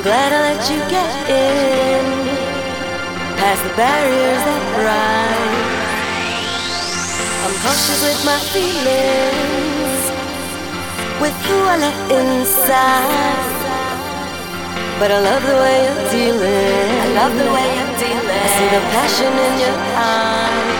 I'm glad I let you get in, past the barriers that rise. I'm cautious with my feelings, with who I let inside. But I love the way you're dealing. I love the way you're dealing. I see the passion in your eyes.